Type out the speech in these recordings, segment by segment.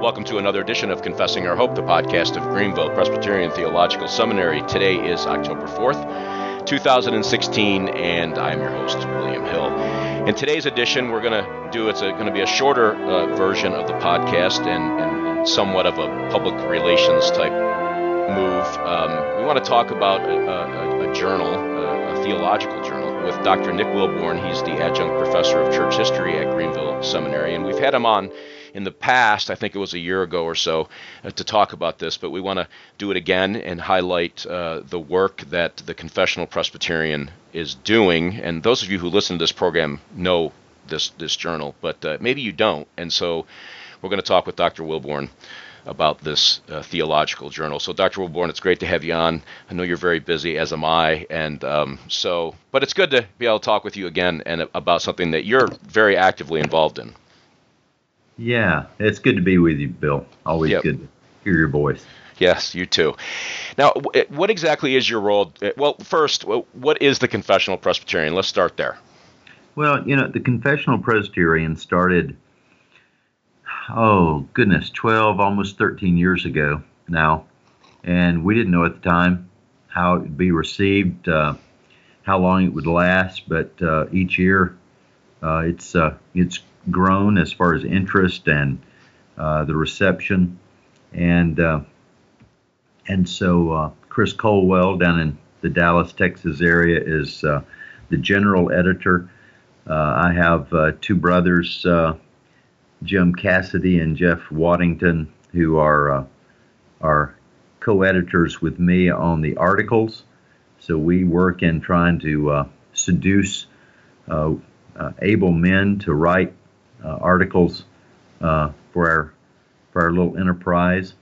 Welcome to another edition of Confessing Our Hope, the podcast of Greenville Presbyterian Theological Seminary. Today is October 4th, 2016, and I'm your host, William Hill. In today's edition, we're going to do it's going to be a shorter uh, version of the podcast and, and, somewhat of a public relations type move. Um, we want to talk about a, a, a journal, a, a theological journal, with Dr. Nick Willborn. He's the adjunct professor of church history at Greenville Seminary, and we've had him on in the past, I think it was a year ago or so, uh, to talk about this, but we want to do it again and highlight uh, the work that the Confessional Presbyterian is doing. And those of you who listen to this program know this this journal, but uh, maybe you don't. And so we're going to talk with Dr. Willborn about this uh, theological journal. So, Dr. Willborn, it's great to have you on. I know you're very busy, as am I, and um, so, but it's good to be able to talk with you again and about something that you're very actively involved in. Yeah, it's good to be with you, Bill. Always yep. good to hear your voice. Yes, you too. Now, what exactly is your role? Well, first, what is the Confessional Presbyterian? Let's start there. Well, you know, the Confessional Presbyterian started, oh, goodness, 12, almost 13 years ago now. And we didn't know at the time how it would be received, uh, how long it would last, but uh, each year uh, it's, uh, it's grown as far as interest and uh, the reception, and uh, and so uh, Chris Coldwell down in the Dallas, Texas area is uh, the general editor. Uh, I have uh, two brothers, Jim Cassidy and Jeff Waddington, who are are co-editors with me on the articles. So we work in trying to seduce able men to write uh, articles uh, for our for our little enterprise,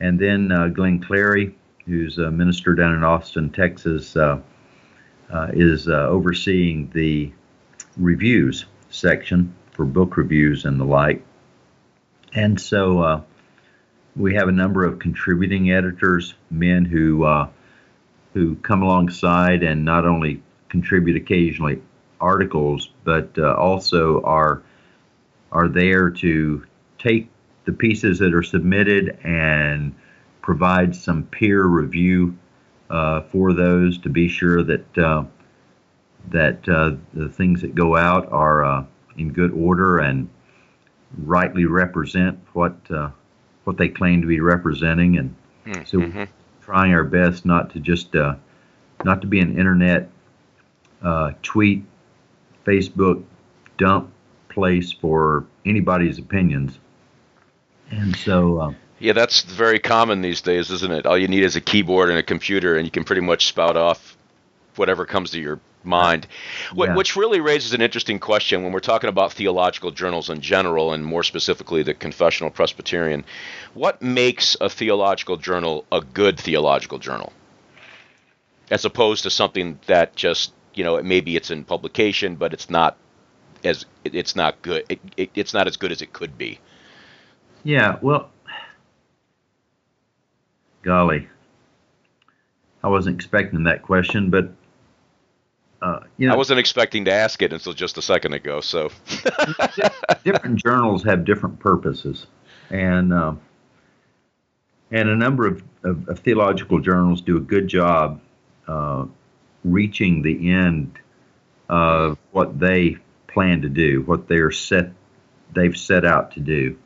and then uh, Glenn Clary, who's a minister down in Austin, Texas, is overseeing the reviews section for book reviews and the like. And so uh, we have a number of contributing editors, men who uh, who come alongside and not only contribute occasionally articles, but uh, also are are there to take the pieces that are submitted and provide some peer review uh, for those to be sure that uh, that uh, the things that go out are uh, in good order and rightly represent what uh, what they claim to be representing, and mm-hmm. so trying our best not to just uh, not to be an internet tweet, Facebook dump place for anybody's opinions. And so. Uh, yeah, that's very common these days, isn't it? All you need is a keyboard and a computer, and you can pretty much spout off whatever comes to your mind. Yeah. Which really raises an interesting question when we're talking about theological journals in general, and more specifically the Confessional Presbyterian. What makes a theological journal a good theological journal? As opposed to something that just, you know, maybe it's in publication, but it's not as it's not good. It, it, it's not as good as it could be. Yeah, well, golly, I wasn't expecting that question, but uh, you know, I wasn't expecting to ask it until just a second ago. So, different journals have different purposes, and uh, and a number of, of, of, theological journals do a good job uh, reaching the end of what they plan to do, what they're set they've set out to do.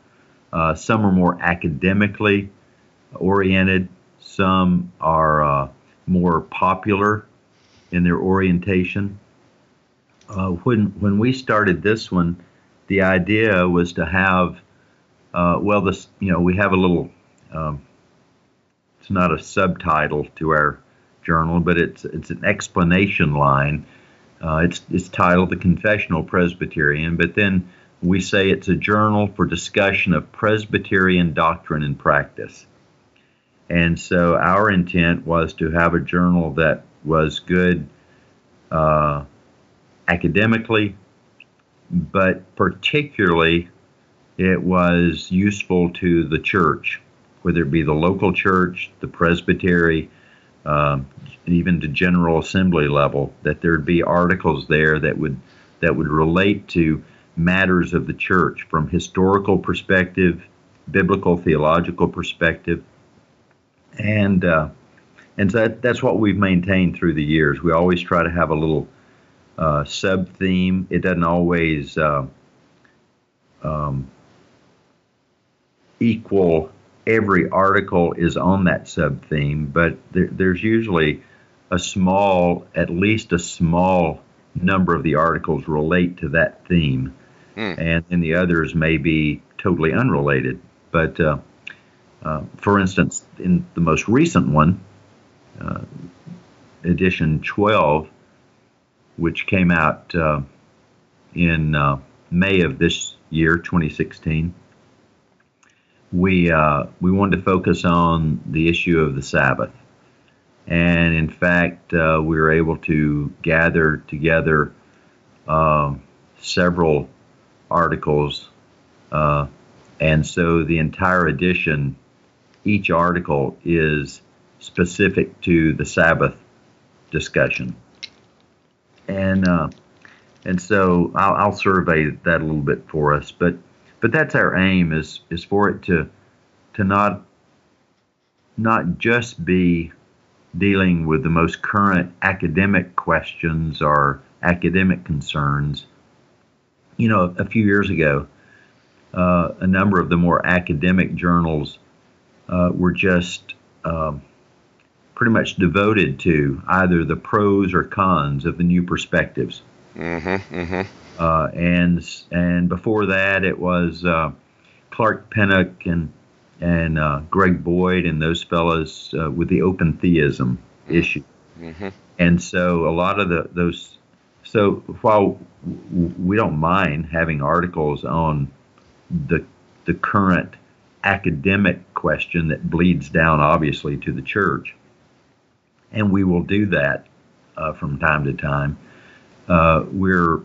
Uh, some are more academically oriented. Some are uh, more popular in their orientation. Uh, when when we started this one, the idea was to have uh, well, this you know we have a little. Um, it's not a subtitle to our journal, but it's it's an explanation line uh, it's, it's titled The Confessional Presbyterian, but then we say it's a journal for discussion of Presbyterian doctrine and practice. And so our intent was to have a journal that was good uh, academically, but particularly it was useful to the church, whether it be the local church, the presbytery, um, even to General Assembly level, that there'd be articles there that would that would relate to matters of the church from historical perspective, biblical theological perspective, and uh, and so that, that's what we've maintained through the years. We always try to have a little uh, sub theme. It doesn't always uh, um, equal every article is on that sub theme, but there, there's usually a small, at least a small number of the articles relate to that theme, mm. and then the others may be totally unrelated. But uh, uh, for instance, in the most recent one, uh, edition 12, which came out uh, in uh, May of this year, 2016, we uh, we wanted to focus on the issue of the Sabbath, and in fact, uh, we were able to gather together uh, several articles, and so the entire edition, each article is specific to the Sabbath discussion. And uh, and so I'll, I'll, survey that a little bit for us, but but that's our aim is is for it to to not not just be dealing with the most current academic questions or academic concerns. You know, a few years ago, uh, a number of the more academic journals uh, were just um, pretty much devoted to either the pros or cons of the new perspectives. Mm-hmm, mm-hmm. Uh, and and before that, it was uh, Clark Pinnock and and uh, Greg Boyd and those fellows uh, with the open theism mm-hmm. issue. Mm-hmm. And so a lot of the those. So while we don't mind having articles on the the current academic question that bleeds down obviously to the church, and we will do that uh, from time to time. Uh, we're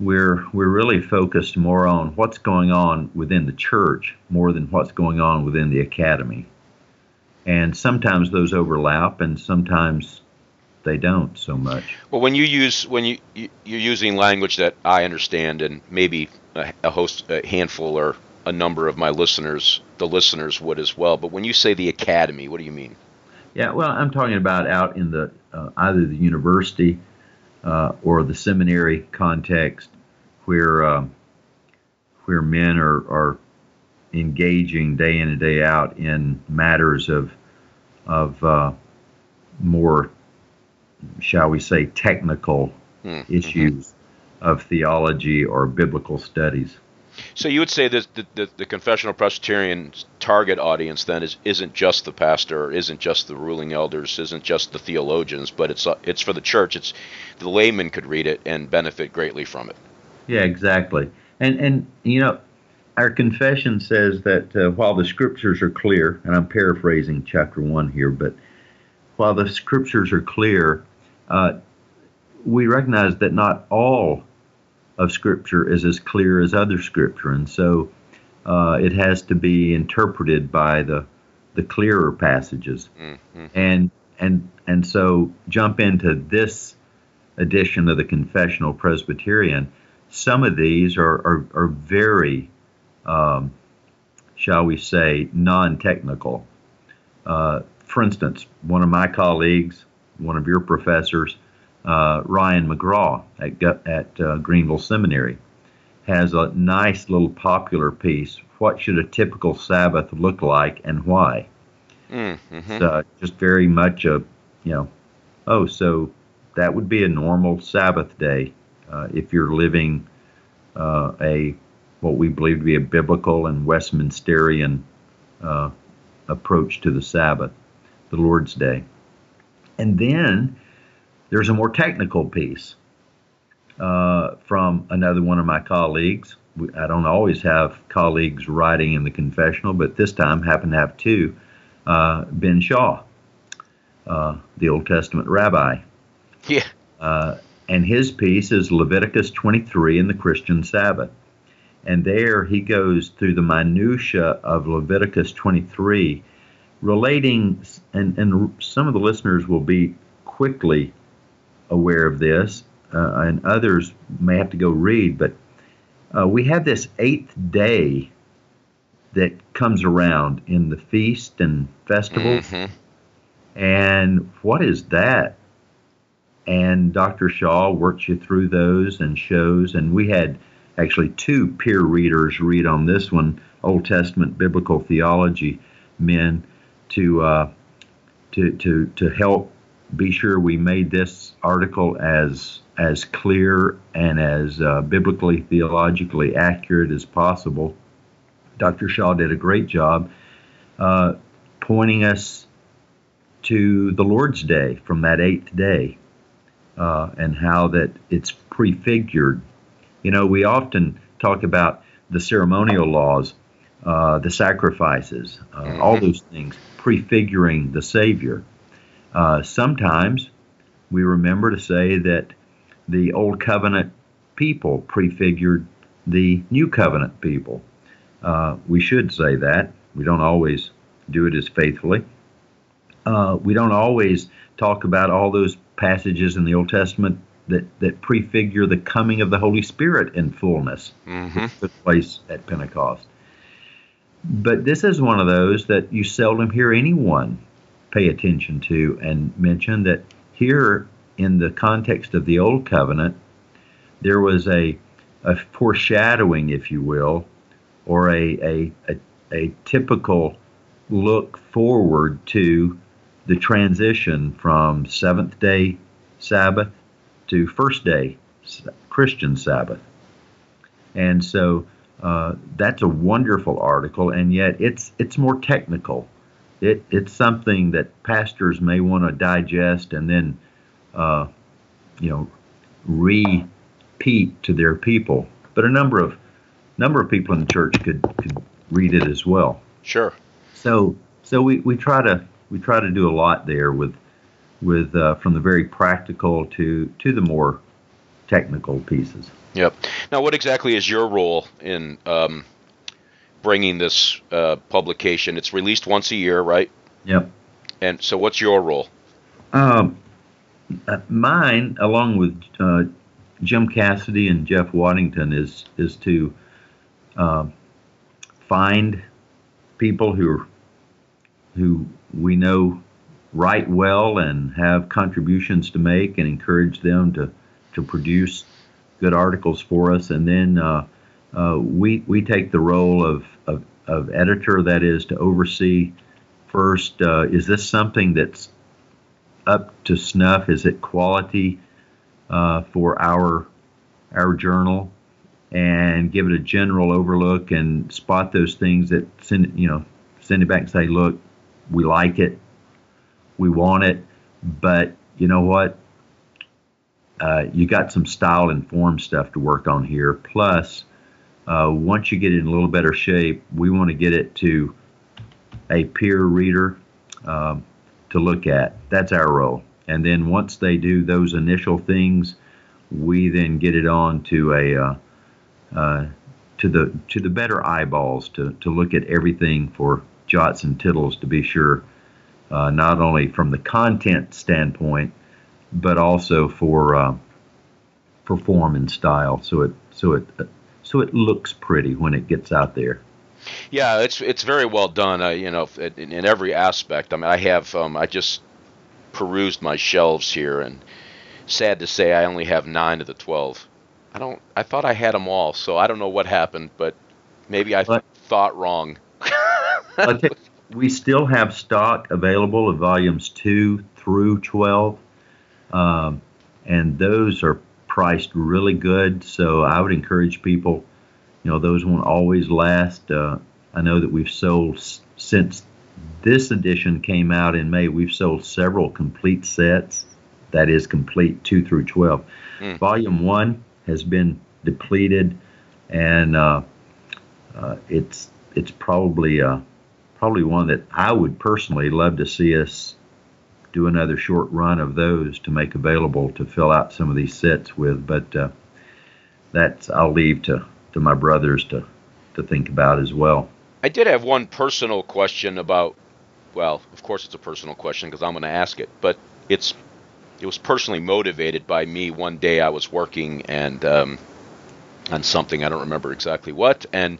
we're we're really focused more on what's going on within the church more than what's going on within the academy, and sometimes those overlap, and sometimes they don't so much. Well, when you use when you, you are using language that I understand, and maybe a, a host, a handful or a number of my listeners, the listeners would as well. But when you say the academy, what do you mean? Yeah, well, I'm talking about out in the uh, either the university uh, or the seminary context, where uh, where men are are engaging day in and day out in matters of of uh, more, shall we say, technical mm-hmm. issues of theology or biblical studies. So you would say that the, the, the, confessional Presbyterian target audience then is isn't just the pastor, isn't just the ruling elders, isn't just the theologians, but it's uh, it's for the church. It's the layman could read it and benefit greatly from it. Yeah, exactly. And and you know, our confession says that uh, while the scriptures are clear, and I'm paraphrasing chapter one here, but while the scriptures are clear, uh, we recognize that not all of Scripture is as clear as other Scripture, and so uh, it has to be interpreted by the the clearer passages. Mm-hmm. And and and so jump into this edition of the Confessional Presbyterian. Some of these are are, are very, um, shall we say, non-technical. Uh, for instance, one of my colleagues, one of your professors, uh, Ryan McGraw at, at uh, Greenville Seminary has a nice little popular piece. What should a typical Sabbath look like and why? Mm-hmm. So just very much a, you know, oh, so that would be a normal Sabbath day uh, if you're living uh, a what we believe to be a biblical and Westminsterian uh, approach to the Sabbath, the Lord's Day. And then there's a more technical piece uh, from another one of my colleagues. I don't always have colleagues writing in the confessional, but this time happen to have two. Uh, ben Shaw, uh, the Old Testament rabbi. Yeah. Uh, and his piece is Leviticus 23 and the Christian Sabbath. And there he goes through the minutia of Leviticus 23, relating, and, and some of the listeners will be quickly aware of this, uh, and others may have to go read, but uh, we have this eighth day that comes around in the feast and festivals. Mm-hmm. And what is that? And Dr. Shaw works you through those and shows. And we had actually two peer readers read on this one, Old Testament biblical theology men, to uh, to to to help be sure we made this article as as clear and as uh, biblically theologically accurate as possible. Dr. Shaw did a great job uh, pointing us to the Lord's Day from that eighth day uh, and how that it's prefigured. You know, we often talk about the ceremonial laws, uh, the sacrifices, uh, mm-hmm. all those things prefiguring the Savior. Uh, sometimes we remember to say that the Old Covenant people prefigured the New Covenant people. Uh, we should say that. We don't always do it as faithfully. Uh, we don't always talk about all those passages in the Old Testament that, that prefigure the coming of the Holy Spirit in fullness mm-hmm. took place at Pentecost. But this is one of those that you seldom hear anyone pay attention to and mention that here in the context of the Old Covenant, there was a, a foreshadowing, if you will, or a, a, a, a typical look forward to the transition from seventh day Sabbath to first day Christian Sabbath. And so uh, that's a wonderful article, and yet it's it's more technical. It it's something that pastors may want to digest and then, uh, you know, repeat to their people. But a number of number of people in the church could could read it as well. Sure. So so we, we try to we try to do a lot there with with uh, from the very practical to to the more technical pieces. Yep. Now, what exactly is your role in um, bringing this uh, publication? It's released once a year, right? Yep. And so, what's your role? Um, mine, along with uh, Jim Cassidy and Jeff Waddington, is is to uh, find people who who we know write well and have contributions to make and encourage them to, to produce good articles for us. And then uh, uh, we, we take the role of, of, of, editor, that is, to oversee first uh, is this something that's up to snuff? Is it quality uh, for our, our journal? And give it a general overlook and spot those things that send you know send it back and say, look, we like it, we want it, but you know what? Uh, you got some style and form stuff to work on here. Plus, uh, once you get it in a little better shape, we want to get it to a peer reader um, to look at. That's our role. And then once they do those initial things, we then get it on to a uh, uh to the to the better eyeballs to, to look at everything for jots and tittles to be sure, uh, not only from the content standpoint, but also for uh, for form and style. So it so it so it looks pretty when it gets out there. Yeah, it's it's very well done. Uh, you know, in, in, every aspect. I mean, I have um, I just perused my shelves here, and sad to say, I only have nine of the twelve. I don't. I thought I had them all, so I don't know what happened, but maybe I th- thought wrong we still have stock available of volumes 2 through 12, um, and those are priced really good. So I would encourage people, you know, those won't always last. Uh, I know that we've sold since this edition came out in May, we've sold several complete sets. That is complete 2 through 12. Mm. Volume 1 has been depleted, and uh, uh, it's it's probably uh, probably one that I would personally love to see us do another short run of those to make available to fill out some of these sets with. But uh, that's I'll leave to, to my brothers to, to think about as well. I did have one personal question about, well, of course it's a personal question because I'm going to ask it, but it's it was personally motivated by me. One day I was working and um, on something I don't remember exactly what, and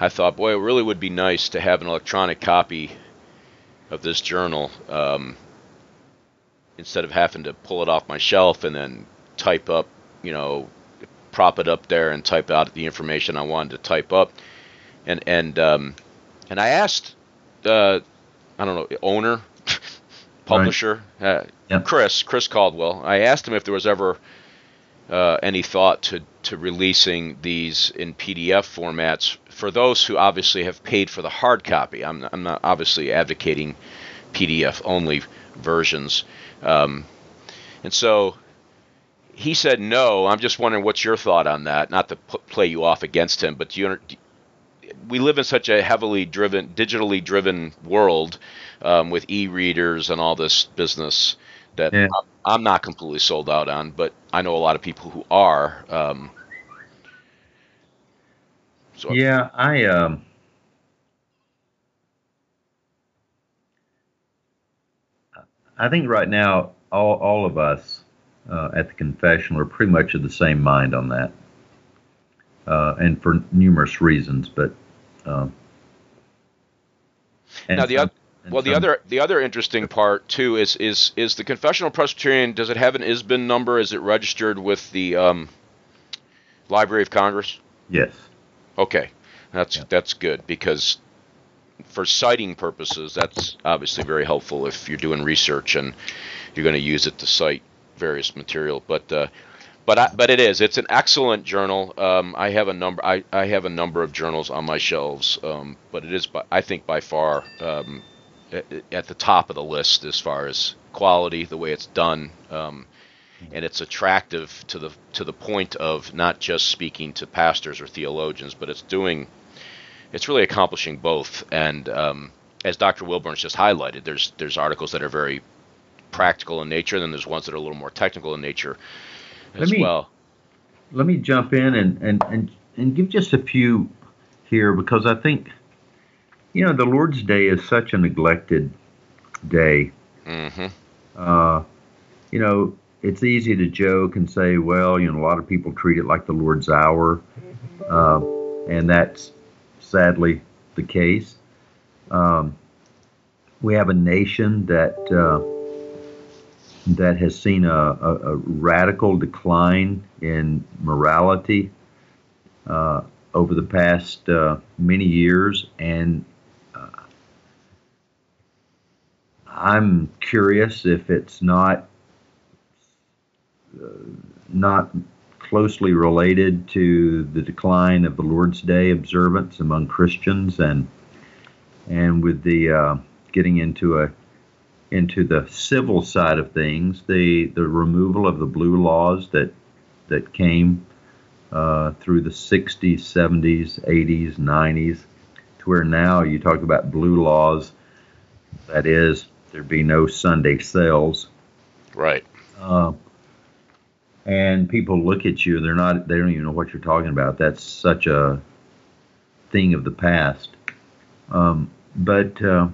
I thought, boy, it really would be nice to have an electronic copy of this journal um, instead of having to pull it off my shelf and then type up, you know, prop it up there and type out the information I wanted to type up. And and um, and I asked, uh, I don't know, owner, publisher, right. uh, yep. Chris, Chris Coldwell. I asked him if there was ever uh, any thought to to releasing these in PDF formats for those who obviously have paid for the hard copy. I'm I'm not obviously advocating PDF only versions. Um, and so he said no. I'm just wondering what's your thought on that. Not to p- play you off against him, but you, we live in such a heavily driven, digitally driven world um, with e-readers and all this business that yeah. I'm not completely sold out on. But I know a lot of people who are. Um, so yeah, I. Um, I think right now all all of us uh, at the confessional are pretty much of the same mind on that, uh, and for numerous reasons. But uh, now the other. Well, the other the other interesting part too is is is the confessional Presbyterian. Does it have an ISBN number? Is it registered with the um, Library of Congress? Yes. Okay, that's yeah. that's good because for citing purposes, that's obviously very helpful if you're doing research and you're going to use it to cite various material. But uh, but I, but it is. It's an excellent journal. Um, I have a number. I, I have a number of journals on my shelves. Um, but it is. By, I think by far um, at, at, the top of the list as far as quality, the way it's done, um, and it's attractive to the to the point of not just speaking to pastors or theologians, but it's doing. It's really accomplishing both. And um, as Dr. Willborn's just highlighted, there's there's articles that are very practical in nature, and then there's ones that are a little more technical in nature as let me, well. Let me jump in and, and, and, and give just a few here because I think, you know, the Lord's Day is such a neglected day. Mm-hmm. Uh, you know, it's easy to joke and say, well, you know, a lot of people treat it like the Lord's hour, uh, and that's sadly the case. Um, we have a nation that uh, that has seen a, a, a radical decline in morality uh, over the past uh, many years, and uh, I'm curious if it's not uh, not closely related to the decline of the Lord's Day observance among Christians, and and with the uh, getting into a into the civil side of things, the the removal of the blue laws that that came uh, through the 60s, 70s, 80s, 90s, to where now you talk about blue laws. That is, there'd be no Sunday sales. Right. Uh, and people look at you; they're not. They don't even know what you're talking about. That's such a thing of the past. Um, but uh,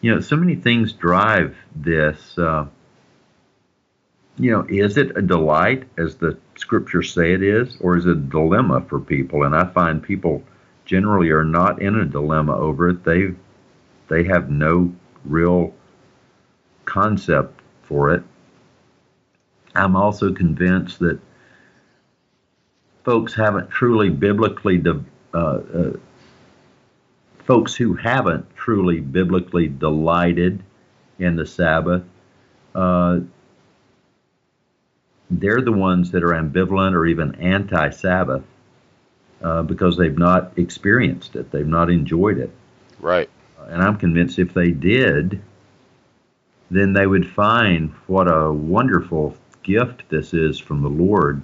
you know, so many things drive this. Uh, you know, is it a delight, as the scriptures say it is, or is it a dilemma for people? And I find people generally are not in a dilemma over it. They they have no real concept for it. I'm also convinced that folks haven't truly biblically de- uh, uh, folks who haven't truly biblically delighted in the Sabbath, uh, they're the ones that are ambivalent or even anti Sabbath uh, because they've not experienced it, they've not enjoyed it. Right. And I'm convinced if they did, then they would find what a wonderful gift this is from the Lord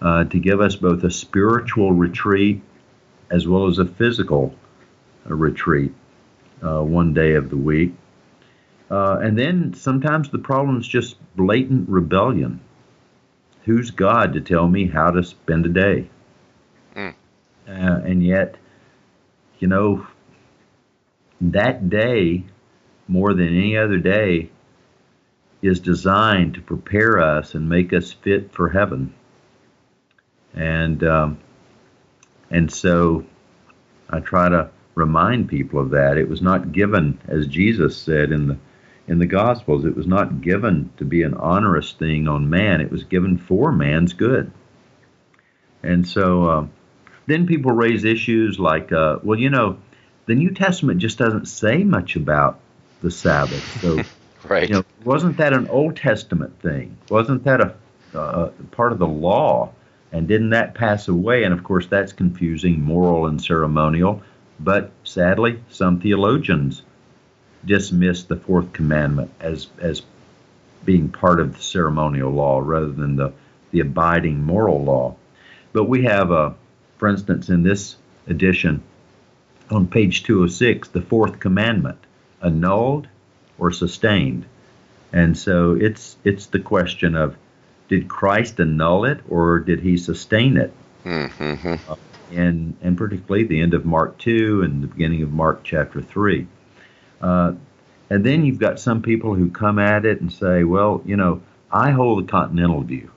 uh, to give us both a spiritual retreat as well as a physical a retreat uh, one day of the week. Uh, and then sometimes the problem is just blatant rebellion. Who's God to tell me how to spend a day? Mm. Uh, and yet, you know, that day, more than any other day, is designed to prepare us and make us fit for heaven. And um, and so I try to remind people of that. It was not given, as Jesus said in the in the Gospels, it was not given to be an onerous thing on man. It was given for man's good. And so uh, then people raise issues like, uh, well, you know, the New Testament just doesn't say much about the Sabbath. So, right. you know, wasn't that an Old Testament thing? Wasn't that a uh, part of the law? And didn't that pass away? And of course, that's confusing moral and ceremonial. But sadly, some theologians dismiss the fourth commandment as as being part of the ceremonial law rather than the the abiding moral law. But we have, a, for instance, in this edition, on page 206, the fourth commandment, annulled or sustained. And so it's it's the question of did Christ annul it or did he sustain it? Mm-hmm. Uh, and and particularly the end of Mark 2 and the beginning of Mark chapter 3. Uh, and then you've got some people who come at it and say, well, you know, I hold the continental view.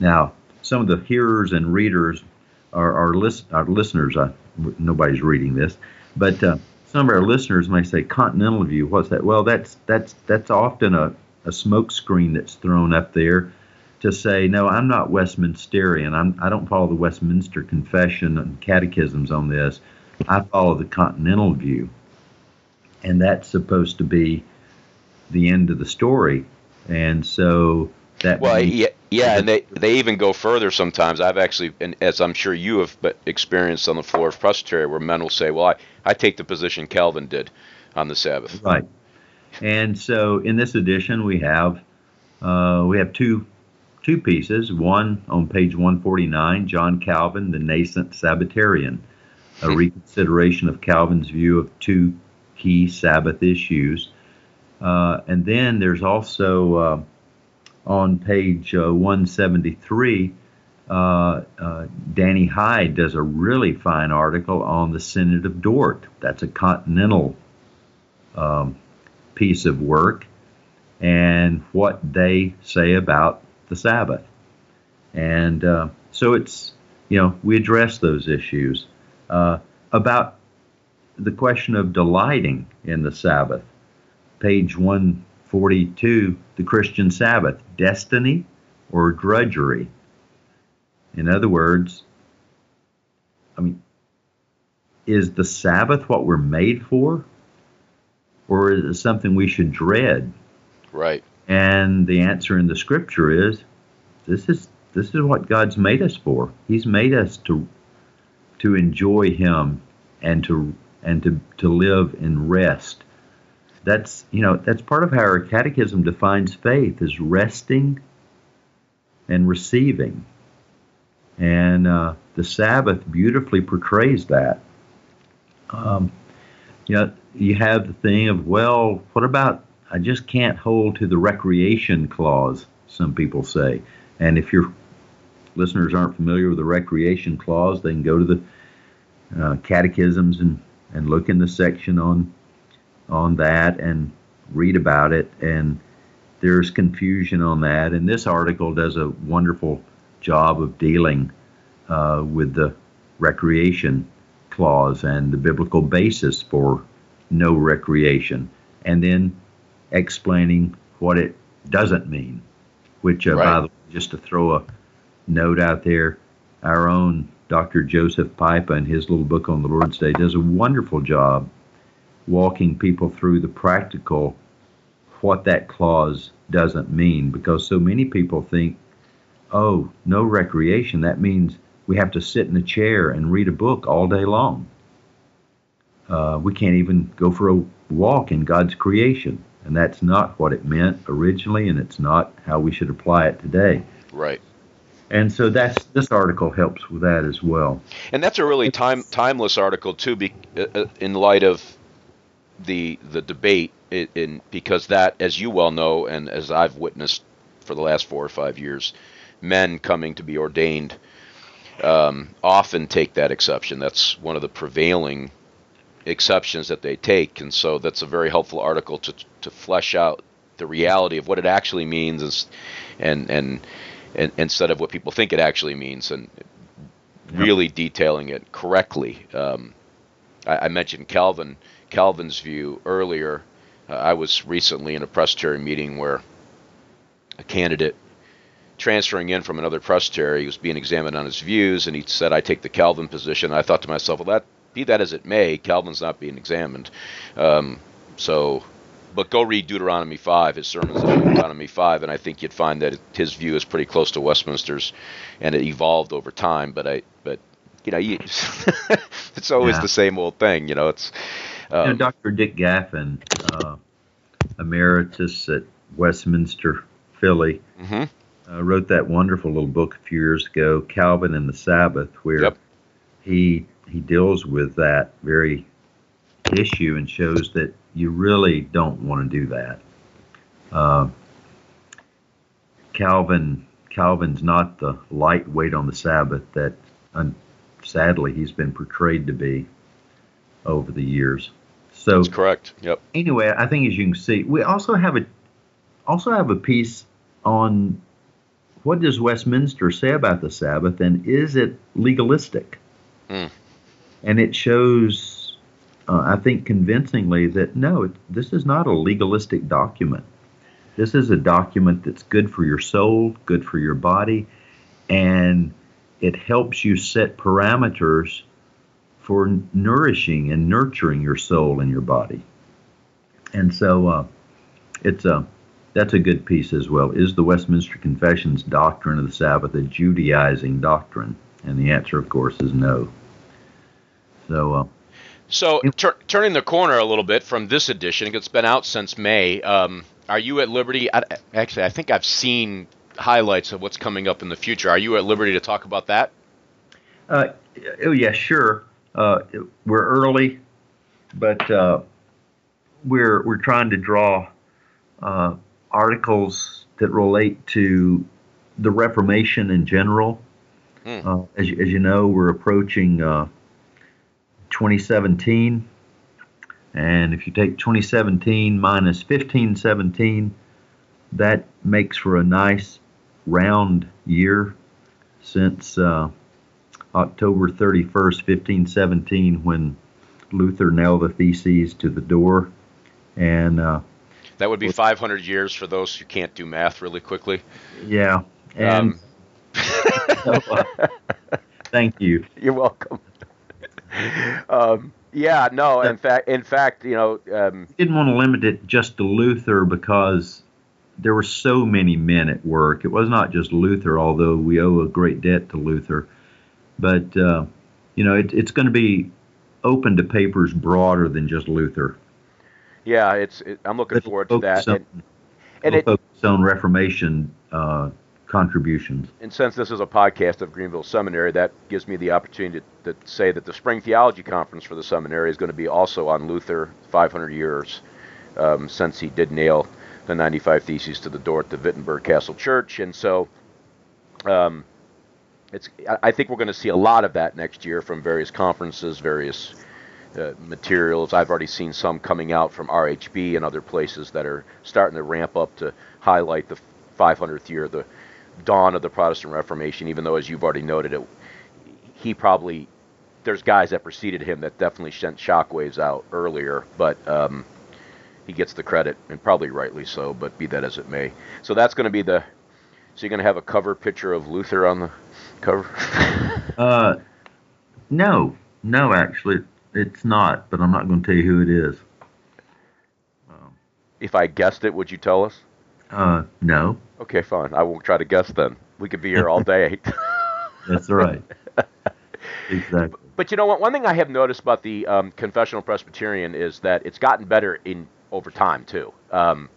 Now, some of the hearers and readers are our, list, our listeners. Uh, nobody's reading this, but uh, some of our listeners may say continental view. What's that? Well, that's that's that's often a, a smoke screen that's thrown up there to say, no, I'm not Westminsterian. I'm, I don't follow the Westminster Confession and catechisms on this. I follow the continental view, and that's supposed to be the end of the story. And so that well, yeah, yeah, and they they even go further sometimes. I've actually, and as I'm sure you have experienced on the floor of Presbytery, where men will say, "Well, I, I take the position Calvin did on the Sabbath." Right. And so in this edition, we have uh, we have two two pieces. One on page 149, John Calvin, the nascent Sabbatarian, a reconsideration of Calvin's view of two key Sabbath issues. Uh, and then there's also uh, on page uh, 173, uh, uh, Danny Hyde does a really fine article on the Synod of Dort. That's a continental um, piece of work and what they say about the Sabbath. And uh, so it's, you know, we address those issues. Uh, about the question of delighting in the Sabbath, page 142, the Christian Sabbath, destiny or drudgery? In other words, I mean, is the Sabbath what we're made for? Or is it something we should dread? Right. And the answer in the scripture is this is this is what God's made us for. He's made us to to enjoy him and to and to, to live in rest. That's you know, that's part of how our catechism defines faith is resting and receiving. And uh, the Sabbath beautifully portrays that. Um, you know, you have the thing of, well, what about I just can't hold to the recreation clause, some people say. And if your listeners aren't familiar with the recreation clause, they can go to the uh, catechisms and, and look in the section on on that and read about it. And there's confusion on that. And this article does a wonderful job of dealing uh, with the recreation clause and the biblical basis for no recreation, and then explaining what it doesn't mean. Which, uh, right. by the way, just to throw a note out there, our own Dr. Joseph Pipa in his little book on the Lord's Day does a wonderful job walking people through the practical what that clause doesn't mean because so many people think, oh, no recreation, that means we have to sit in a chair and read a book all day long. Uh, we can't even go for a walk in God's creation. And that's not what it meant originally, and it's not how we should apply it today. Right. And so that's this article helps with that as well. And that's a really time timeless article too, be, uh, uh in light of the the debate in, in because that, as you well know, and as I've witnessed for the last four or five years, men coming to be ordained um, often take that exception. That's one of the prevailing exceptions that they take, and so that's a very helpful article to to flesh out the reality of what it actually means, and and and, and instead of what people think it actually means, and really detailing it correctly. Um, I, I, mentioned Calvin Calvin's view earlier. Uh, I was recently in a presbytery meeting where a candidate transferring in from another presbytery was being examined on his views, and he said, "I take the Calvin position." I thought to myself, "Well, that be that as it may, Calvin's not being examined." Um, so but go read Deuteronomy 5, his sermons on Deuteronomy 5, and I think you'd find that his view is pretty close to Westminster's, and it evolved over time. But I, but you know, you, it's always yeah. the same old thing. You know, it's. Um, you know, Dr. Dick Gaffin, uh, emeritus at Westminster, Philly, mm-hmm. uh, wrote that wonderful little book a few years ago, Calvin and the Sabbath, where yep. he he deals with that very issue and shows that you really don't want to do that. Uh, Calvin Calvin's not the lightweight on the Sabbath that, sadly, he's been portrayed to be over the years. So that's correct. Yep. Anyway, I think as you can see, we also have a also have a piece on what does Westminster say about the Sabbath and is it legalistic? And it shows uh, I think convincingly that no, it, this is not a legalistic document. This is a document that's good for your soul, good for your body, and it helps you set parameters for nourishing and nurturing your soul and your body. And so uh, it's a that's a good piece as well. Is the Westminster Confession's doctrine of the Sabbath a Judaizing doctrine? And the answer, of course, is no. So uh, so, tur- turning the corner a little bit from this edition, it's been out since May. Um, are you at liberty? I, actually, I think I've seen highlights of what's coming up in the future. Are you at liberty to talk about that? Uh, oh yeah, sure. Uh, we're early, but uh, we're we're trying to draw uh, articles that relate to the Reformation in general. Mm. as, as you know, we're approaching uh, 2017. And if you take 2017 minus 1517, that makes for a nice round year since uh, October 31st, 1517, when Luther nailed the theses to the door. And uh, that would be 500 years for those who can't do math really quickly. Yeah. And um. so, uh, thank you. You're welcome um, yeah, no. In fact, in fact, you know, um, didn't want to limit it just to Luther because there were so many men at work. It was not just Luther, although we owe a great debt to Luther. But uh, you know, it, it's going to be open to papers broader than just Luther. Yeah, it's. It, I'm looking forward to that. On, and, and it, on Reformation uh, contributions. And since this is a podcast of Greenville Seminary, that gives me the opportunity to, to, say that the Spring Theology Conference for the seminary is going to be also on Luther 500 years um, since he did nail the 95 Theses to the door at the Wittenberg Castle Church. And so um, it's, I think we're going to see a lot of that next year from various conferences, various uh, materials. I've already seen some coming out from RHB and other places that are starting to ramp up to highlight the 500th year of the dawn of the Protestant Reformation, even though, as you've already noted, it, he probably there's guys that preceded him that definitely sent shockwaves out earlier, but um, he gets the credit, and probably rightly so. But be that as it may, so that's going to be the. So you're going to have a cover picture of Luther on the cover? uh, no, no, actually, it's not. But I'm not going to tell you who it is. If I guessed it, would you tell us? Uh, no. Okay, fine. I won't try to guess then. We could be here all day. That's right. exactly. But you know what? One thing I have noticed about the um, confessional Presbyterian is that it's gotten better in over time too. Um,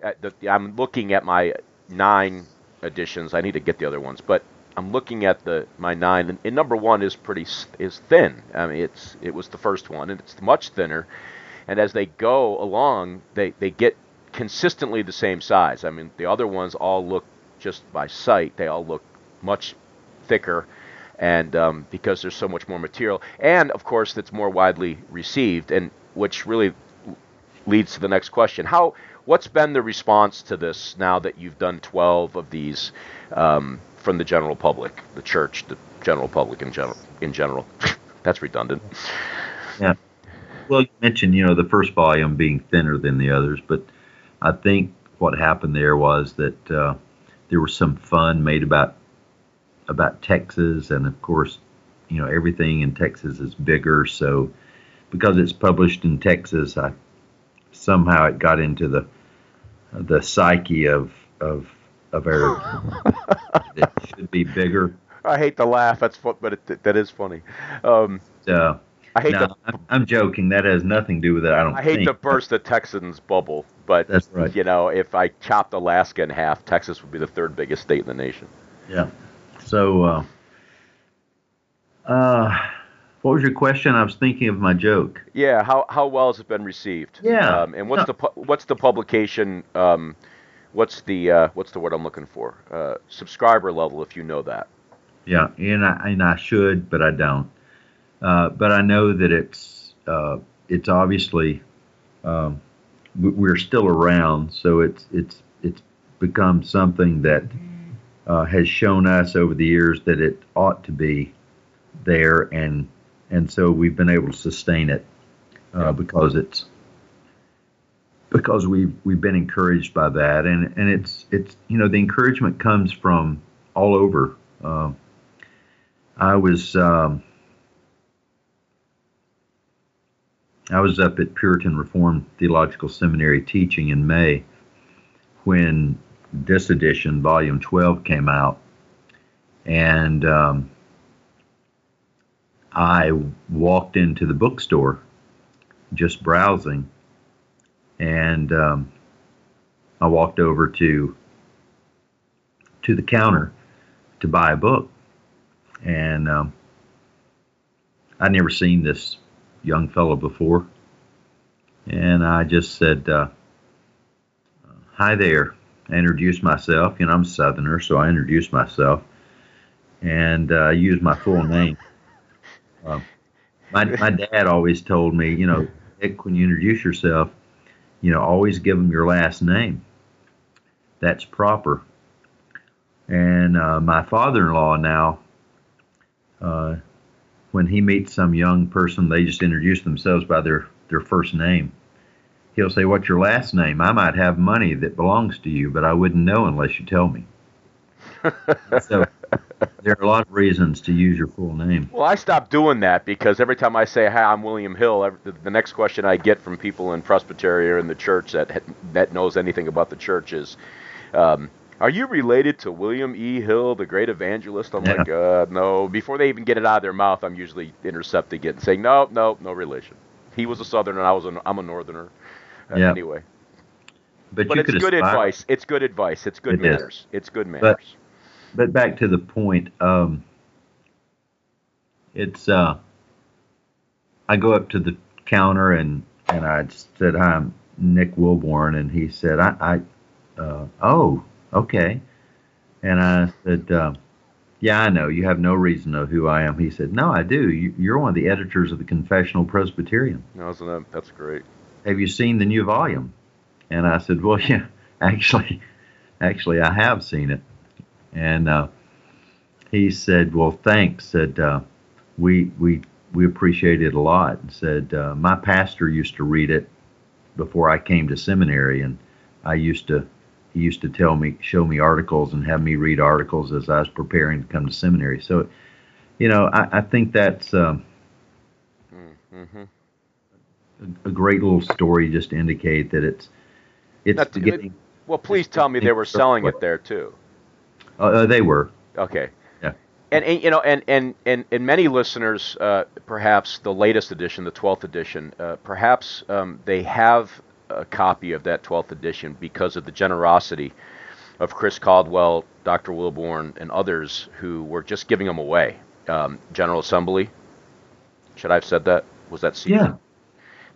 the, I'm looking at my nine editions. I need to get the other ones, but I'm looking at the my nine, and, and, number one is pretty is thin. I mean, it's it was the first one, and it's much thinner. And as they go along, they they get consistently the same size. I mean, the other ones all look just by sight, they all look much thicker, and um, because there's so much more material, and of course, that's more widely received, and which really leads to the next question: How, what's been the response to this now that you've done 12 of these um, from the general public, the church, the general public in general. In general, that's redundant. Yeah. Well, you mentioned you know the first volume being thinner than the others, but I think what happened there was that uh, there was some fun made about about Texas, and of course, you know everything in Texas is bigger. So because it's published in Texas, I somehow it got into the the psyche of of of our it should be bigger. I hate to laugh. That's what, but it, that is funny. Um, uh, I hate no, to. I'm, joking. That has nothing to do with it. I don't. I hate think, to burst the Texans bubble, but That's right. you know, if I chopped Alaska in half, Texas would be the third biggest state in the nation. Yeah. So, uh, uh, what was your question? I was thinking of my joke. Yeah, how how well has it been received? Yeah. Um, and what's No. the what's the publication? Um, what's the uh, what's the word I'm looking for? Uh, subscriber level, if you know that. Yeah, and I and I should, but I don't. Uh, but I know that it's uh, it's obviously um, we- we're still around, so it's it's it's become something that uh, has shown us over the years that it ought to be there, and and so we've been able to sustain it uh, because it's because we've we've been encouraged by that, and and it's it's you know the encouragement comes from all over. Um, I was um, I was up at Puritan Reformed Theological Seminary teaching in May when this edition, Volume 12, came out, and um, I walked into the bookstore just browsing, and um, I walked over to to the counter to buy a book. And um, I'd never seen this young fellow before, and I just said, uh, "Hi there." I introduced myself. You know, I'm a Southerner, so I introduced myself, and uh, used my full name. Uh, my my dad always told me, you know, when you introduce yourself, you know, always give them your last name. That's proper. And uh, my father-in-law now uh, when he meets some young person, they just introduce themselves by their, their first name. He'll say, What's your last name? I might have money that belongs to you, but I wouldn't know unless you tell me. so there are a lot of reasons to use your full name. Well, I stopped doing that because every time I say, "Hi, I'm William Hill," the- next question I get from people in Presbytery or in the church that that knows anything about the church is, um, "Are you related to William E. Hill, the great evangelist?" I'm Yeah. like, uh, "No." Before they even get it out of their mouth, I'm usually intercepting it and saying, "No, no, no relation." He was a Southerner, and I was a, I'm a Northerner. Uh, Yeah. Anyway, But, but it's good aspire- advice. It's good advice. It's good It is. manners. It's good manners. But back to the point, um, it's uh, I go up to the counter and and I said, "Hi, I'm Nick Willborn," and he said, "I, I uh, oh, okay," and I said, uh, "Yeah, I know. You have no reason to know who I am." He said, "No, I do. You, you're one of the editors of the Confessional Presbyterian. No, isn't that, that's great. Have you seen the new volume?" And I said, "Well, yeah, actually, actually, I have seen it." And uh, he said, "Well, thanks." Said uh, we we we appreciate it a lot. And said uh, my pastor used to read it before I came to seminary, and I used to he used to tell me show me articles and have me read articles as I was preparing to come to seminary. So, you know, I, I think that's um, Mm-hmm. a, a great little story just to indicate that it's it's to- getting. Well, please tell me they were selling it there too. Uh, uh, they were. Okay. Yeah. And, and you know, and and and, and many listeners, uh, perhaps the latest edition, the twelfth edition, uh, perhaps um, they have a copy of that twelfth edition because of the generosity of Chris Coldwell, Dr. Willborn, and others who were just giving them away. Um, General Assembly. Should I have said that? Was that secret? Yeah.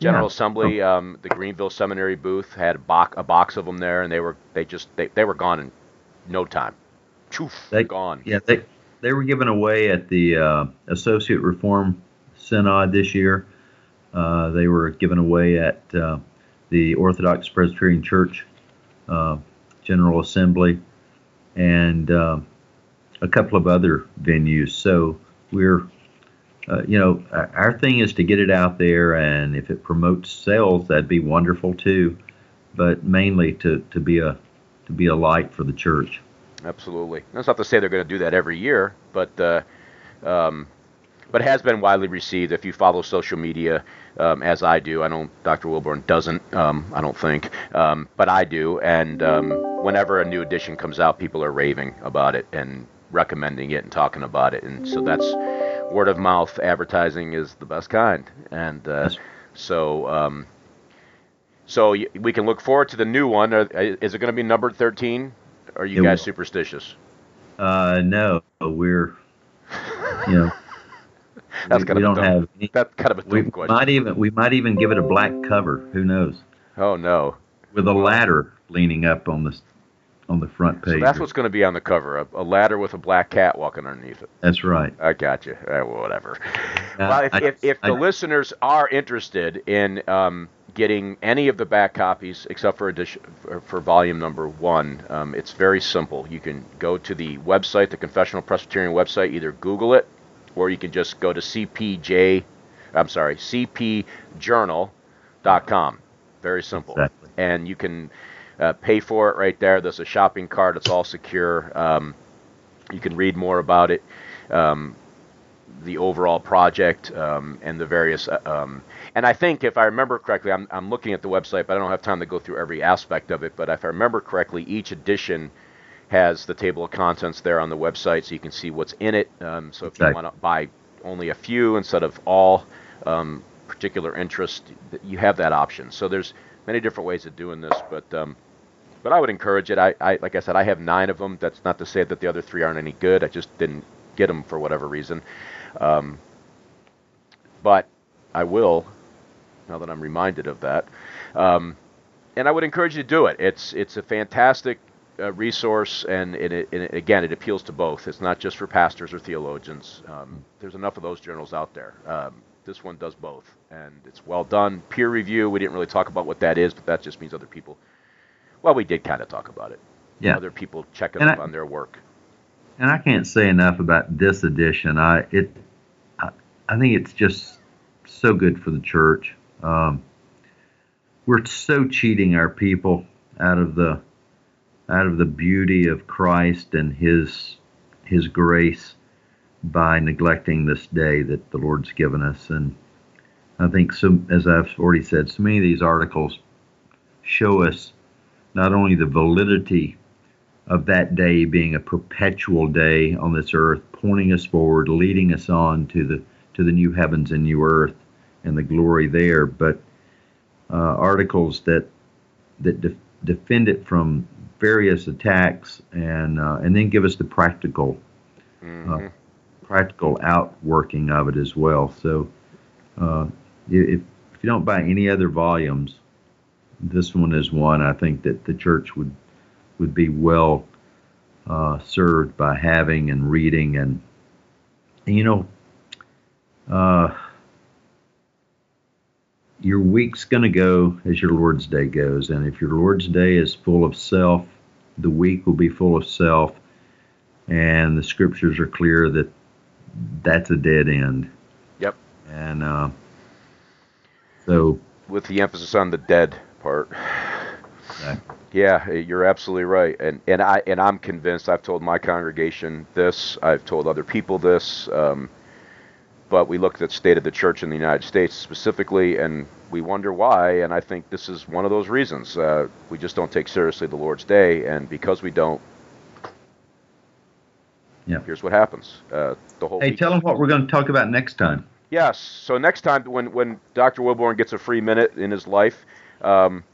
General Yeah. Assembly, um, the Greenville Seminary booth had a box, a box of them there, and they were they just they, they were gone in no time. Choof, They- gone. Yeah, they they were given away at the uh, Associate Reform Synod this year. Uh, they were given away at uh, the Orthodox Presbyterian Church uh, General Assembly, and uh, a couple of other venues. So we're, uh, you know, our, thing is to get it out there, and if it promotes sales, that'd be wonderful too. But mainly to, to be a to be a light for the church. Absolutely. That's not to say they're going to do that every year, but uh, um, but it has been widely received. If you follow social media, um, as I do, I know Dr. Willborn doesn't. Um, I don't think, um, but I do. And um, whenever a new edition comes out, people are raving about it and recommending it and talking about it. And so that's word of mouth advertising is the best kind. And uh, so. Um, so we can look forward to the new one. Is it going to be numbered 13? Are you it guys superstitious? Uh, no, we're you know. That's we, kind we of don't dumb, have any, that's kind of a dumb we question. Might even we might even give it a black cover. Who knows? Oh no! With a ladder leaning up on the on the front page. So that's what's going to be on the cover: a, a, ladder with a black cat walking underneath it. That's right. I got you. Uh, whatever. Uh, well, if, I, if, if I, the I, listeners are interested in um, getting any of the back copies except for edition for, for volume number one, um, it's very simple. You can go to the website, the Confessional Presbyterian website, either Google it or you can just go to CPJ, I'm sorry, cpjournal.com. Very simple. Exactly. And you can uh, pay for it right there. There's a shopping cart. It's all secure. Um, you can read more about it, um, the overall project, um, and the various. Uh, um, and I think, if I remember correctly, I'm, I'm looking at the website, but I don't have time to go through every aspect of it. But if I remember correctly, each edition has the table of contents there on the website, so you can see what's in it. Um, so if you want to buy only a few instead of all um, particular interest, you have that option. So there's many different ways of doing this, but um, but I would encourage it. I, I like I said, I have nine of them. That's not to say that the other three aren't any good. I just didn't get them for whatever reason. Um, but I will now that I'm reminded of that. Um, and I would encourage you to do it. It's it's a fantastic uh, resource, and it, it, it, again, it appeals to both. It's not just for pastors or theologians. Um, there's enough of those journals out there. Um, this one does both, and it's well done. Peer review. We didn't really talk about what that is, but that just means other people. Well, we did kind of talk about it. Yeah. Other people checking up I, on their work. And I can't say enough about this edition. I it, I, I think it's just so good for the church. Um, we're so cheating our people out of the out of the beauty of Christ and His His grace by neglecting this day that the Lord's given us. And I think, so, as I've already said, so many of these articles show us not only the validity of that day being a perpetual day on this earth, pointing us forward, leading us on to the to the new heavens and new earth and the glory there, but uh, articles that that de- defend it from various attacks and uh, and then give us the practical uh, mm-hmm. uh, practical outworking of it as well. So uh, if, if you don't buy any other volumes, this one is one I think that the church would would be well uh, served by having and reading and, and you know uh, your week's going to go as your Lord's day goes. And if your Lord's day is full of self, the week will be full of self. And the scriptures are clear that that's a dead end. Yep. And uh, so. With the emphasis on the dead part. Yeah, you're absolutely right, and and I and I'm convinced. I've told my congregation this. I've told other people this. Um, but we looked at state of the church in the United States specifically, and we wonder why. And I think this is one of those reasons. Uh, we just don't take seriously the Lord's Day, and because we don't, yeah. here's what happens. Uh, the whole. Hey, tell them what we're going to talk about next time. Yes. So next time, when when Dr. Willborn gets a free minute in his life, um,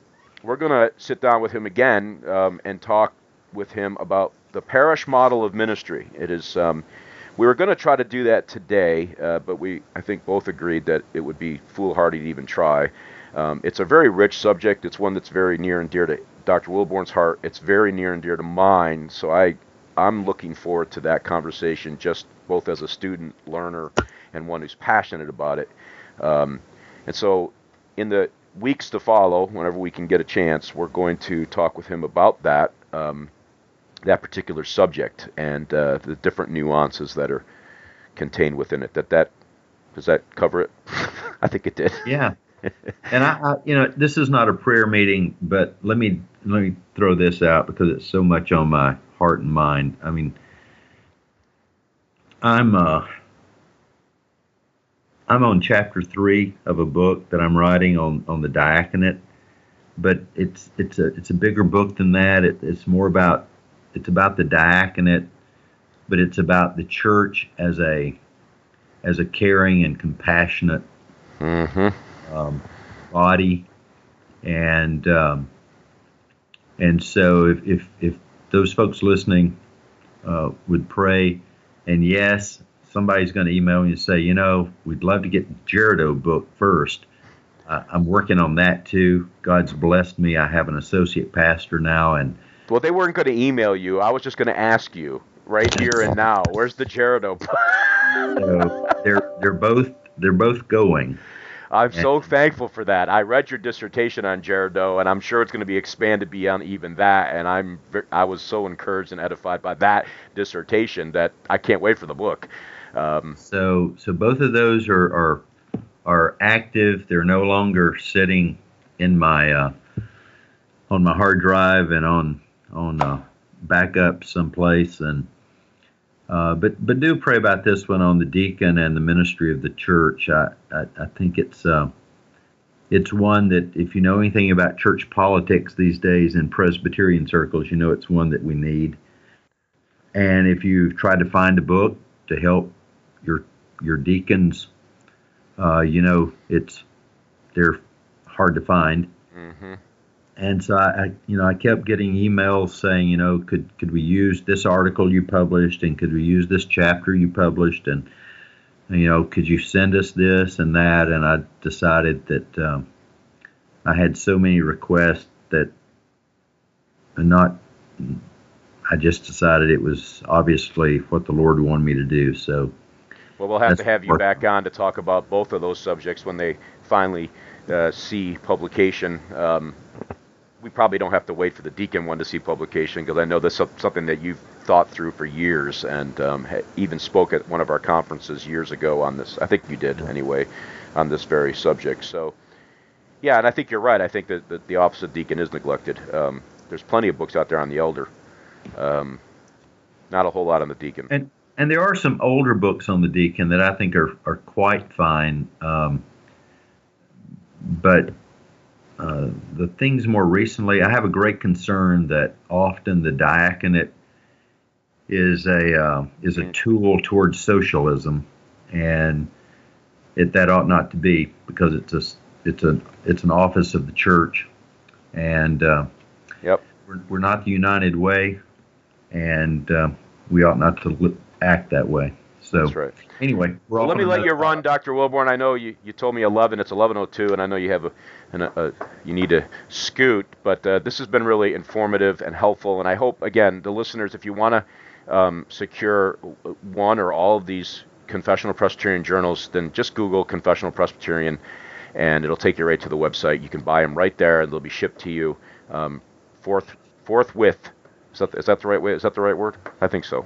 we're going to sit down with him again um, and talk with him about the parish model of ministry. It is. Um, we were going to try to do that today, uh, but we, I think, both agreed that it would be foolhardy to even try. Um, it's a very rich subject. It's one that's very near and dear to Dr. Willborn's heart. It's very near and dear to mine. So I, I'm looking forward to that conversation, just both as a student, learner, and one who's passionate about it. Um, and so, in the weeks to follow, whenever we can get a chance, we're going to talk with him about that. Um, that particular subject and uh, the different nuances that are contained within it. That that does that cover it? I think it did. Yeah. and I, I, you know, this is not a prayer meeting, but let me let me throw this out because it's so much on my heart and mind. I mean, I'm uh, I'm on chapter three of a book that I'm writing on on the diaconate, but it's it's a it's a bigger book than that. It, it's more about it's about the diaconate, but it's about the church as a as a caring and compassionate mm-hmm. um, body, and um, and so if, if if those folks listening uh, would pray, and yes, somebody's going to email me and say, you know, we'd love to get the Girardeau book first. Uh, I'm working on that too. God's blessed me. I have an associate pastor now, and well, they weren't going to email you. I was just going to ask you right here and now. Where's the Girardeau? so they're they're both they're both going. I'm so thankful for that. I read your dissertation on Girardeau, and I'm sure it's going to be expanded beyond even that. And I'm I was so encouraged and edified by that dissertation that I can't wait for the book. Um, so so both of those are are are active. They're no longer sitting in my uh, on my hard drive and on on uh, backup someplace and uh, but but do pray about this one on the deacon and the ministry of the church. I I, I think it's uh, it's one that if you know anything about church politics these days in Presbyterian circles, you know it's one that we need. And if you've tried to find a book to help your your deacons, uh, you know it's they're hard to find. Mm-hmm and so I, I, you know, I kept getting emails saying, you know, could could we use this article you published, and could we use this chapter you published, and you know, could you send us this and that? And I decided that um, I had so many requests that not. I just decided it was obviously what the Lord wanted me to do. So. Well, we'll have to have you back on to talk about both of those subjects when they finally uh, see publication. Um, we probably don't have to wait for the Deacon one to see publication because I know that's something that you've thought through for years and um, even spoke at one of our conferences years ago on this. I think you did anyway on this very subject. So, yeah, and I think you're right. I think that, that the office of deacon is neglected. Um, there's plenty of books out there on the elder, um, not a whole lot on the deacon. And and there are some older books on the deacon that I think are are quite fine. Um, but uh, the things more recently, I have a great concern that often the diaconate is a uh, is a tool towards socialism, and it that ought not to be because it's a it's a it's an office of the church, and uh, yep, we're, we're not the United Way, and uh, we ought not to act that way. So That's right. anyway, well, let me let you run, Dr. Willborn. I know you, you told me 11. It's 11:02, and I know you have a, an, a you need to scoot. But uh, this has been really informative and helpful, and I hope again the listeners, if you want to um, secure one or all of these confessional Presbyterian journals, then just Google confessional Presbyterian, and it'll take you right to the website. You can buy them right there, and they'll be shipped to you um, forth forthwith is that, is that the right way? Is that the right word? I think so.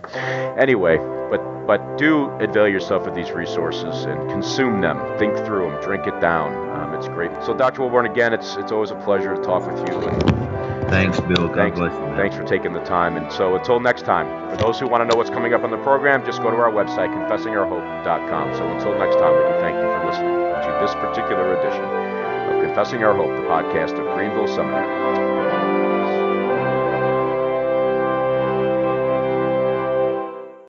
Anyway, but but do avail yourself of these resources and consume them. Think through them. Drink it down. Um, it's great. So, Dr. Willborn, again, it's it's always a pleasure to talk with you. And thanks, Bill. God thanks, bless you. Thanks for taking the time. And so, until next time, for those who want to know what's coming up on the program, just go to our website, confessingourhope.com. So, until next time, we do thank you for listening to this particular edition of Confessing Our Hope, the podcast of Greenville Seminary.